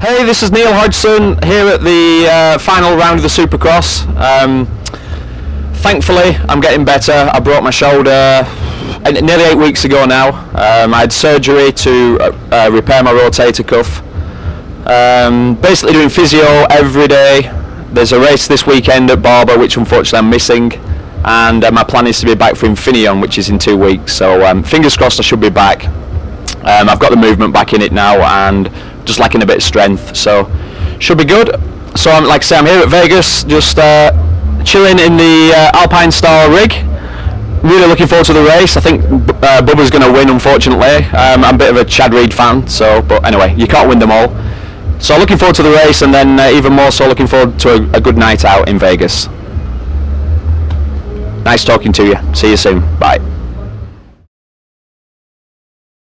Hey, this is Neil Hodgson here at the uh, final round of the Supercross. Um, thankfully, I'm getting better. I broke my shoulder uh, nearly eight weeks ago now. Um, I had surgery to uh, uh, repair my rotator cuff. Um, basically doing physio every day. There's a race this weekend at Barber, which unfortunately I'm missing. And uh, my plan is to be back for Infineon, which is in two weeks. So um, fingers crossed I should be back. Um, I've got the movement back in it now and just lacking a bit of strength. So should be good. So I'm like I say, I'm here at Vegas, just uh, chilling in the uh, Alpine Star rig. Really looking forward to the race. I think uh, Bubba's going to win, unfortunately. Um, I'm a bit of a Chad Reed fan, so but anyway, you can't win them all. So looking forward to the race, and then uh, even more so looking forward to a, a good night out in Vegas. Nice talking to you. See you soon. Bye.